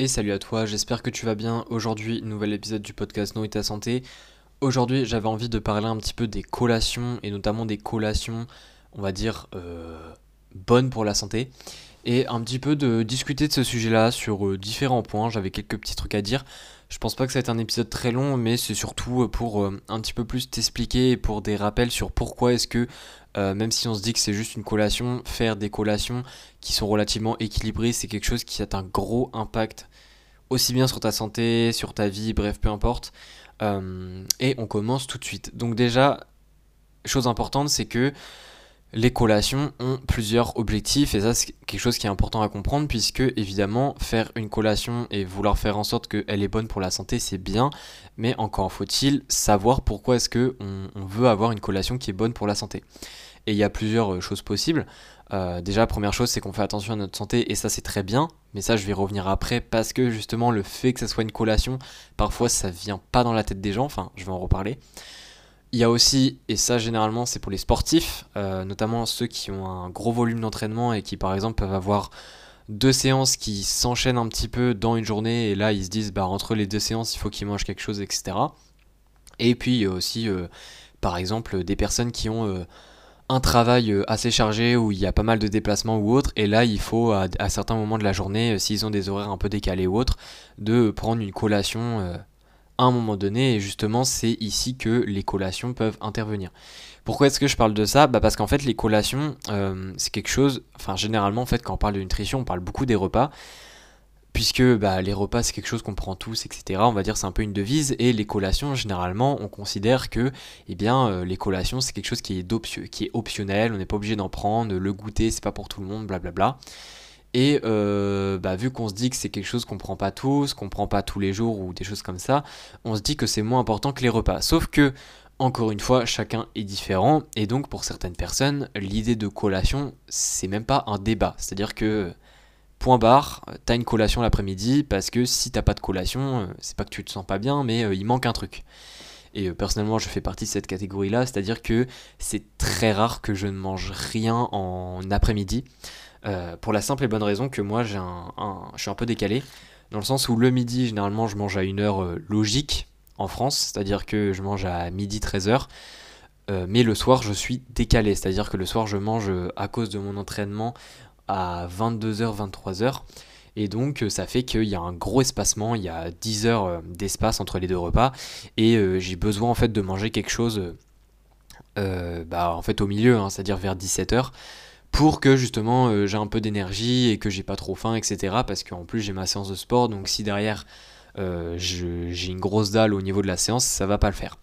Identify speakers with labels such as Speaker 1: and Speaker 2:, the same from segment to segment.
Speaker 1: et salut à toi, j'espère que tu vas bien. Aujourd'hui, nouvel épisode du podcast Nourrit ta santé. Aujourd'hui, j'avais envie de parler un petit peu des collations et notamment des collations, on va dire, euh, bonnes pour la santé. Et un petit peu de discuter de ce sujet-là sur euh, différents points. J'avais quelques petits trucs à dire. Je pense pas que ça va être un épisode très long, mais c'est surtout euh, pour un petit peu plus t'expliquer et pour des rappels sur pourquoi est-ce que euh, même si on se dit que c'est juste une collation, faire des collations qui sont relativement équilibrées, c'est quelque chose qui a un gros impact aussi bien sur ta santé, sur ta vie, bref, peu importe. Euh, et on commence tout de suite. Donc déjà, chose importante, c'est que les collations ont plusieurs objectifs et ça c'est quelque chose qui est important à comprendre puisque évidemment faire une collation et vouloir faire en sorte qu'elle est bonne pour la santé c'est bien mais encore faut-il savoir pourquoi est-ce que on, veut avoir une collation qui est bonne pour la santé. Et il y a plusieurs euh, choses possibles. Euh, déjà première chose c'est qu'on fait attention à notre santé et ça c'est très bien mais ça je vais revenir après parce que justement le fait que ça soit une collation parfois ça vient pas dans la tête des gens enfin je vais en reparler il y a aussi, et ça généralement c'est pour les sportifs, euh, notamment ceux qui ont un gros volume d'entraînement et qui par exemple peuvent avoir deux séances qui s'enchaînent un petit peu dans une journée et là ils se disent bah entre les deux séances il faut qu'ils mangent quelque chose etc. Et puis il y a aussi euh, par exemple des personnes qui ont euh, un travail assez chargé où il y a pas mal de déplacements ou autre et là il faut à, à certains moments de la journée s'ils ont des horaires un peu décalés ou autres de prendre une collation à un moment donné, et justement c'est ici que les collations peuvent intervenir. Pourquoi est-ce que je parle de ça? Bah Parce qu'en fait les collations, euh, c'est quelque chose, enfin généralement en fait quand on parle de nutrition, on parle beaucoup des repas, puisque bah, les repas c'est quelque chose qu'on prend tous, etc. On va dire c'est un peu une devise, et les collations généralement on considère que eh bien, euh, les collations c'est quelque chose qui est, qui optionnel, on n'est pas obligé d'en prendre, le goûter c'est pas pour tout le monde, blablabla. Bla bla. Et euh, bah, vu qu'on se dit que c'est quelque chose qu'on prend pas tous, qu'on prend pas tous les jours ou des choses comme ça, on se dit que c'est moins important que les repas. Sauf que, encore une fois, chacun est différent. Et donc pour certaines personnes, l'idée de collation, c'est même pas un débat. C'est-à-dire que, point barre, t'as une collation l'après-midi parce que si t'as pas de collation, euh, c'est pas que tu te sens pas bien, mais euh, il manque un truc. Et personnellement, je fais partie de cette catégorie-là, c'est-à-dire que c'est très rare que je ne mange rien en après-midi. Euh, pour la simple et bonne raison que moi, j'ai un, je suis un peu décalé, dans le sens où le midi, généralement, je mange à une heure euh, logique en France, c'est-à-dire que je mange à midi 13h. Euh, mais le soir, je suis décalé, c'est-à-dire que le soir, je mange à cause de mon entraînement à 22h, 23h. Et donc, ça fait qu'il y a un gros espacement, il y a 10 heures d'espace entre les deux repas. Et j'ai besoin en fait de manger quelque chose bah, en fait au milieu, hein, c'est-à-dire vers 17h pour que justement euh, j'ai un peu d'énergie et que j'ai pas trop faim, etc. Parce qu'en plus j'ai ma séance de sport, donc si derrière euh, j'ai une grosse dalle au niveau de la séance, ça va pas le faire.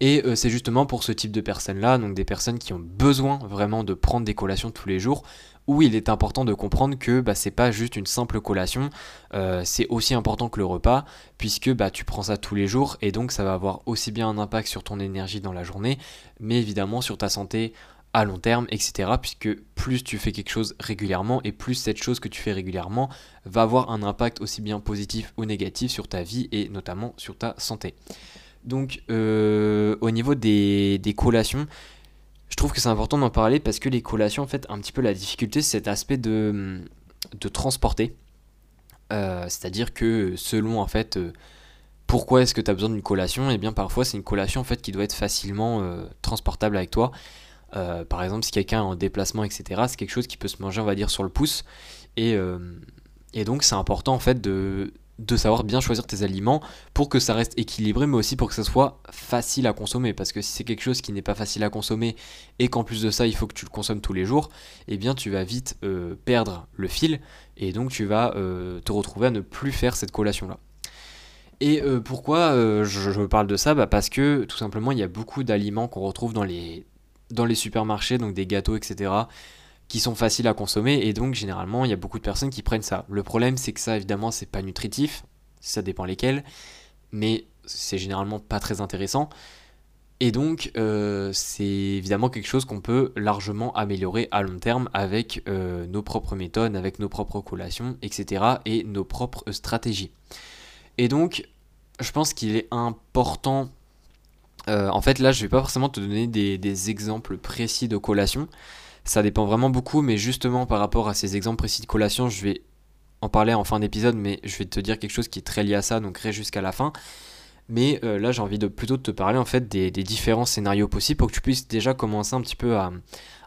Speaker 1: Et euh, c'est justement pour ce type de personnes-là, donc des personnes qui ont besoin vraiment de prendre des collations tous les jours, où il est important de comprendre que bah, c'est pas juste une simple collation, c'est aussi important que le repas, puisque bah, tu prends ça tous les jours, et donc ça va avoir aussi bien un impact sur ton énergie dans la journée, mais évidemment sur ta santé à long terme, etc. Puisque plus tu fais quelque chose régulièrement et plus cette chose que tu fais régulièrement va avoir un impact aussi bien positif ou négatif sur ta vie et notamment sur ta santé. Donc euh, au niveau des, collations, je trouve que c'est important d'en parler parce que les collations, en fait, un petit peu la difficulté, c'est cet aspect de, de transporter. Euh, c'est-à-dire que selon en fait euh, pourquoi est-ce que tu as besoin d'une collation, et eh bien parfois c'est une collation en fait qui doit être facilement transportable avec toi. Euh, par exemple, si quelqu'un est en déplacement, etc., c'est quelque chose qui peut se manger, on va dire, sur le pouce. Et, euh, donc, c'est important, en fait, de, savoir bien choisir tes aliments pour que ça reste équilibré, mais aussi pour que ça soit facile à consommer. Parce que si c'est quelque chose qui n'est pas facile à consommer et qu'en plus de ça, il faut que tu le consommes tous les jours, eh bien, tu vas vite euh, perdre le fil et donc tu vas te retrouver à ne plus faire cette collation-là. Et pourquoi je, parle de ça? Bah Parce que tout simplement, il y a beaucoup d'aliments qu'on retrouve dans les, dans les supermarchés, donc des gâteaux, etc., qui sont faciles à consommer, et donc généralement il y a beaucoup de personnes qui prennent ça. Le problème c'est que ça évidemment c'est pas nutritif, ça dépend lesquels, mais c'est généralement pas très intéressant. Et donc, euh, c'est évidemment quelque chose qu'on peut largement améliorer à long terme avec euh, nos propres méthodes, avec nos propres collations, etc. et nos propres stratégies. Et donc, je pense qu'il est important euh, en fait, là, je vais pas forcément te donner des, exemples précis de collation. Ça dépend vraiment beaucoup, mais justement par rapport à ces exemples précis de collation, je vais en parler en fin d'épisode, mais je vais te dire quelque chose qui est très lié à ça, donc reste jusqu'à la fin. Mais euh, là, j'ai envie de plutôt de te parler en fait des, différents scénarios possibles pour que tu puisses déjà commencer un petit peu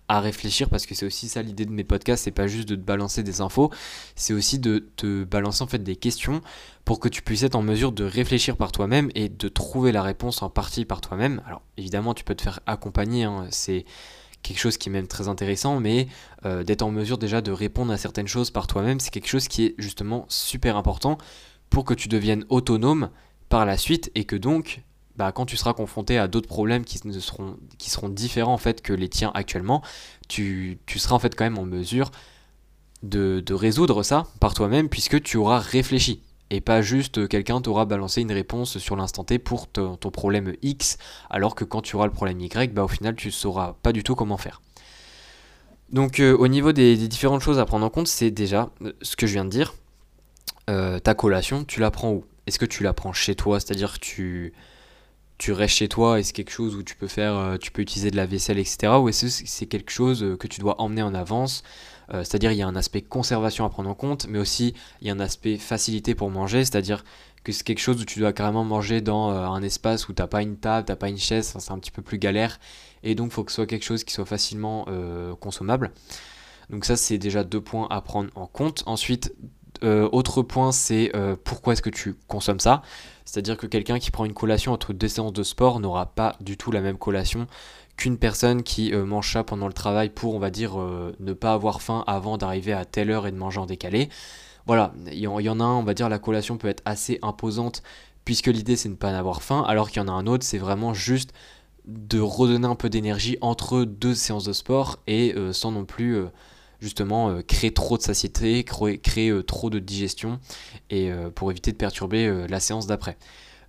Speaker 1: à, réfléchir parce que c'est aussi ça l'idée de mes podcasts, c'est pas juste de te balancer des infos, c'est aussi de te balancer en fait des questions pour que tu puisses être en mesure de réfléchir par toi-même et de trouver la réponse en partie par toi-même. Alors évidemment, tu peux te faire accompagner, hein, c'est quelque chose qui est même très intéressant, mais euh, d'être en mesure déjà de répondre à certaines choses par toi-même, c'est quelque chose qui est justement super important pour que tu deviennes autonome par la suite et que donc bah, quand tu seras confronté à d'autres problèmes qui, seront, qui seront différents en fait que les tiens actuellement, tu, seras en fait quand même en mesure de, résoudre ça par toi-même puisque tu auras réfléchi et pas juste quelqu'un t'aura balancé une réponse sur l'instant T pour ton problème X alors que quand tu auras le problème Y, bah, au final tu sauras pas du tout comment faire. Donc euh, au niveau des, différentes choses à prendre en compte, c'est déjà euh, ce que je viens de dire. Euh, ta collation, tu la prends où? Est-ce que tu la prends chez toi? C'est-à-dire que tu, tu restes chez toi et c'est quelque chose où tu peux faire, euh, tu peux utiliser de la vaisselle, etc. Ou est-ce que c'est quelque chose euh, que tu dois emmener en avance euh, C'est-à-dire il y a un aspect conservation à prendre en compte, mais aussi il y a un aspect facilité pour manger, c'est-à-dire que c'est quelque chose où tu dois carrément manger dans un espace où tu n'as pas une table, tu n'as pas une chaise, c'est un petit peu plus galère, et donc il faut que ce soit quelque chose qui soit facilement consommable. Donc ça c'est déjà deux points à prendre en compte. Ensuite, euh, autre point, c'est euh, pourquoi est-ce que tu consommes ça? C'est-à-dire que quelqu'un qui prend une collation entre deux séances de sport n'aura pas du tout la même collation qu'une personne qui euh, mange ça pendant le travail pour, on va dire, ne pas avoir faim avant d'arriver à telle heure et de manger en décalé. Voilà, il y, en a un, on va dire, la collation peut être assez imposante puisque l'idée c'est de ne pas avoir faim, alors qu'il y en a un autre, c'est vraiment juste de redonner un peu d'énergie entre deux séances de sport et sans non plus justement euh, créer trop de satiété, créer, euh, trop de digestion et euh, pour éviter de perturber la séance d'après.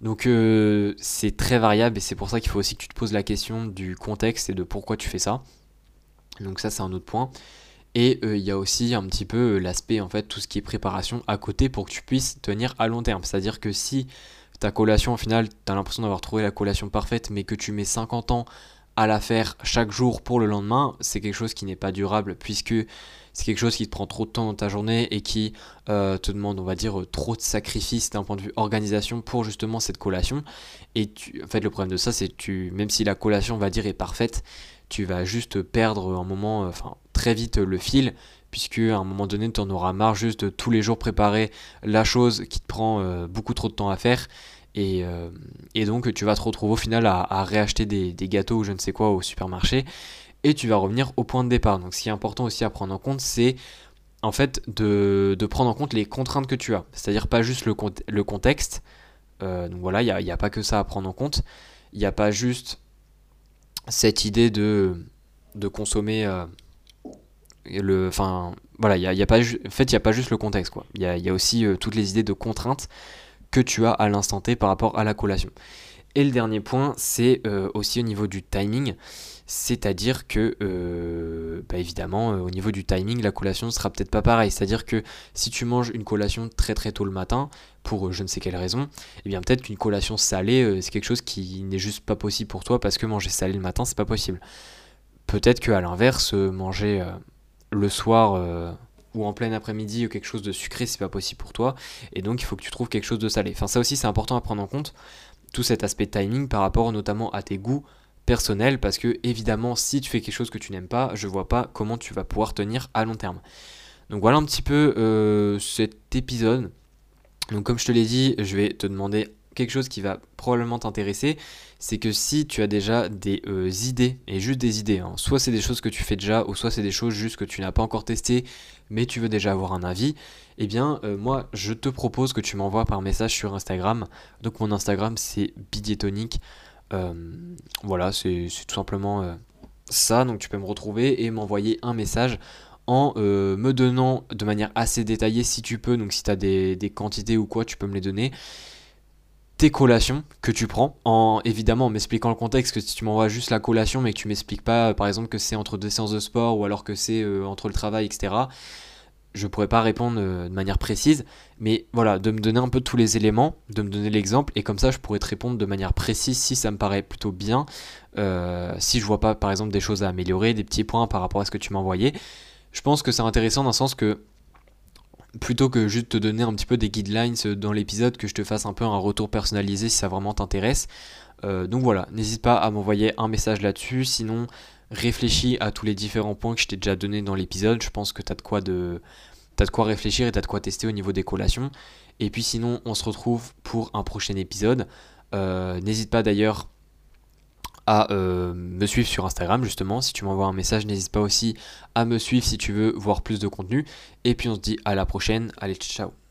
Speaker 1: Donc c'est très variable et c'est pour ça qu'il faut aussi que tu te poses la question du contexte et de pourquoi tu fais ça. Donc ça c'est un autre point. Et il y a aussi un petit peu l'aspect en fait tout ce qui est préparation à côté pour que tu puisses tenir à long terme. C'est-à-dire que si ta collation au final tu as l'impression d'avoir trouvé la collation parfaite mais que tu mets 50 ans à la faire chaque jour pour le lendemain, c'est quelque chose qui n'est pas durable puisque c'est quelque chose qui te prend trop de temps dans ta journée et qui euh, te demande, on va dire, trop de sacrifices d'un point de vue organisation pour justement cette collation. Et en fait, le problème de ça, c'est que tu, même si la collation, on va dire, est parfaite, tu vas juste perdre un moment, euh, enfin, très vite le fil puisque à un moment donné, tu en auras marre juste de tous les jours préparer la chose qui te prend euh, beaucoup trop de temps à faire euh, et, donc tu vas te retrouver au final à, réacheter des, gâteaux ou je ne sais quoi au supermarché. Et tu vas revenir au point de départ. Donc ce qui est important aussi à prendre en compte, c'est en fait de, prendre en compte les contraintes que tu as. C'est-à-dire pas juste le, contexte. Euh, donc voilà, il n'y a, pas que ça à prendre en compte. Il n'y a pas juste cette idée de, consommer... Euh, le, enfin, voilà, a, pas, en fait, il n'y a pas juste le contexte. Il y a, aussi toutes les idées de contraintes que tu as à l'instant T par rapport à la collation. Et le dernier point, c'est euh, aussi au niveau du timing, c'est-à-dire que, euh, bah, évidemment, euh, au niveau du timing, la collation sera peut-être pas pareil. C'est-à-dire que si tu manges une collation très très tôt le matin, pour je ne sais quelle raison, eh bien peut-être qu'une collation salée, c'est quelque chose qui n'est juste pas possible pour toi parce que manger salé le matin, c'est pas possible. Peut-être qu'à l'inverse, manger le soir ou en plein après-midi ou quelque chose de sucré, c'est pas possible pour toi. Et donc il faut que tu trouves quelque chose de salé. Enfin ça aussi c'est important à prendre en compte, tout cet aspect timing par rapport notamment à tes goûts personnels, parce que évidemment si tu fais quelque chose que tu n'aimes pas, je vois pas comment tu vas pouvoir tenir à long terme. Donc voilà un petit peu euh, cet épisode. Donc comme je te l'ai dit, je vais te demander quelque chose qui va probablement t'intéresser, c'est que si tu as déjà des euh, idées, et juste des idées, hein, soit c'est des choses que tu fais déjà, ou soit c'est des choses juste que tu n'as pas encore testées, mais tu veux déjà avoir un avis, eh bien euh, moi je te propose que tu m'envoies par message sur Instagram. Donc mon Instagram c'est bidiétonique. Euh, voilà, c'est tout simplement ça. Donc tu peux me retrouver et m'envoyer un message en me donnant de manière assez détaillée si tu peux. Donc si tu as des quantités ou quoi, tu peux me les donner tes collations que tu prends, en évidemment en m'expliquant le contexte, que si tu m'envoies juste la collation mais que tu m'expliques pas par exemple que c'est entre deux séances de sport ou alors que c'est euh, entre le travail, etc., je pourrais pas répondre euh, de manière précise, mais voilà, de me donner un peu tous les éléments, de me donner l'exemple, et comme ça je pourrais te répondre de manière précise si ça me paraît plutôt bien, euh, si je vois pas par exemple des choses à améliorer, des petits points par rapport à ce que tu m'as envoyé. Je pense que c'est intéressant dans le sens que plutôt que juste te donner un petit peu des guidelines dans l'épisode, que je te fasse un peu un retour personnalisé si ça vraiment t'intéresse. Euh, donc voilà, n'hésite pas à m'envoyer un message là-dessus, sinon réfléchis à tous les différents points que je t'ai déjà donné dans l'épisode, je pense que tu as de quoi de... T'as de quoi réfléchir et t'as de quoi tester au niveau des collations. Et puis sinon, on se retrouve pour un prochain épisode. Euh, n'hésite pas d'ailleurs à euh, me suivre sur Instagram justement. Si tu m'envoies un message, n'hésite pas aussi à me suivre si tu veux voir plus de contenu. Et puis on se dit à la prochaine. Allez, ciao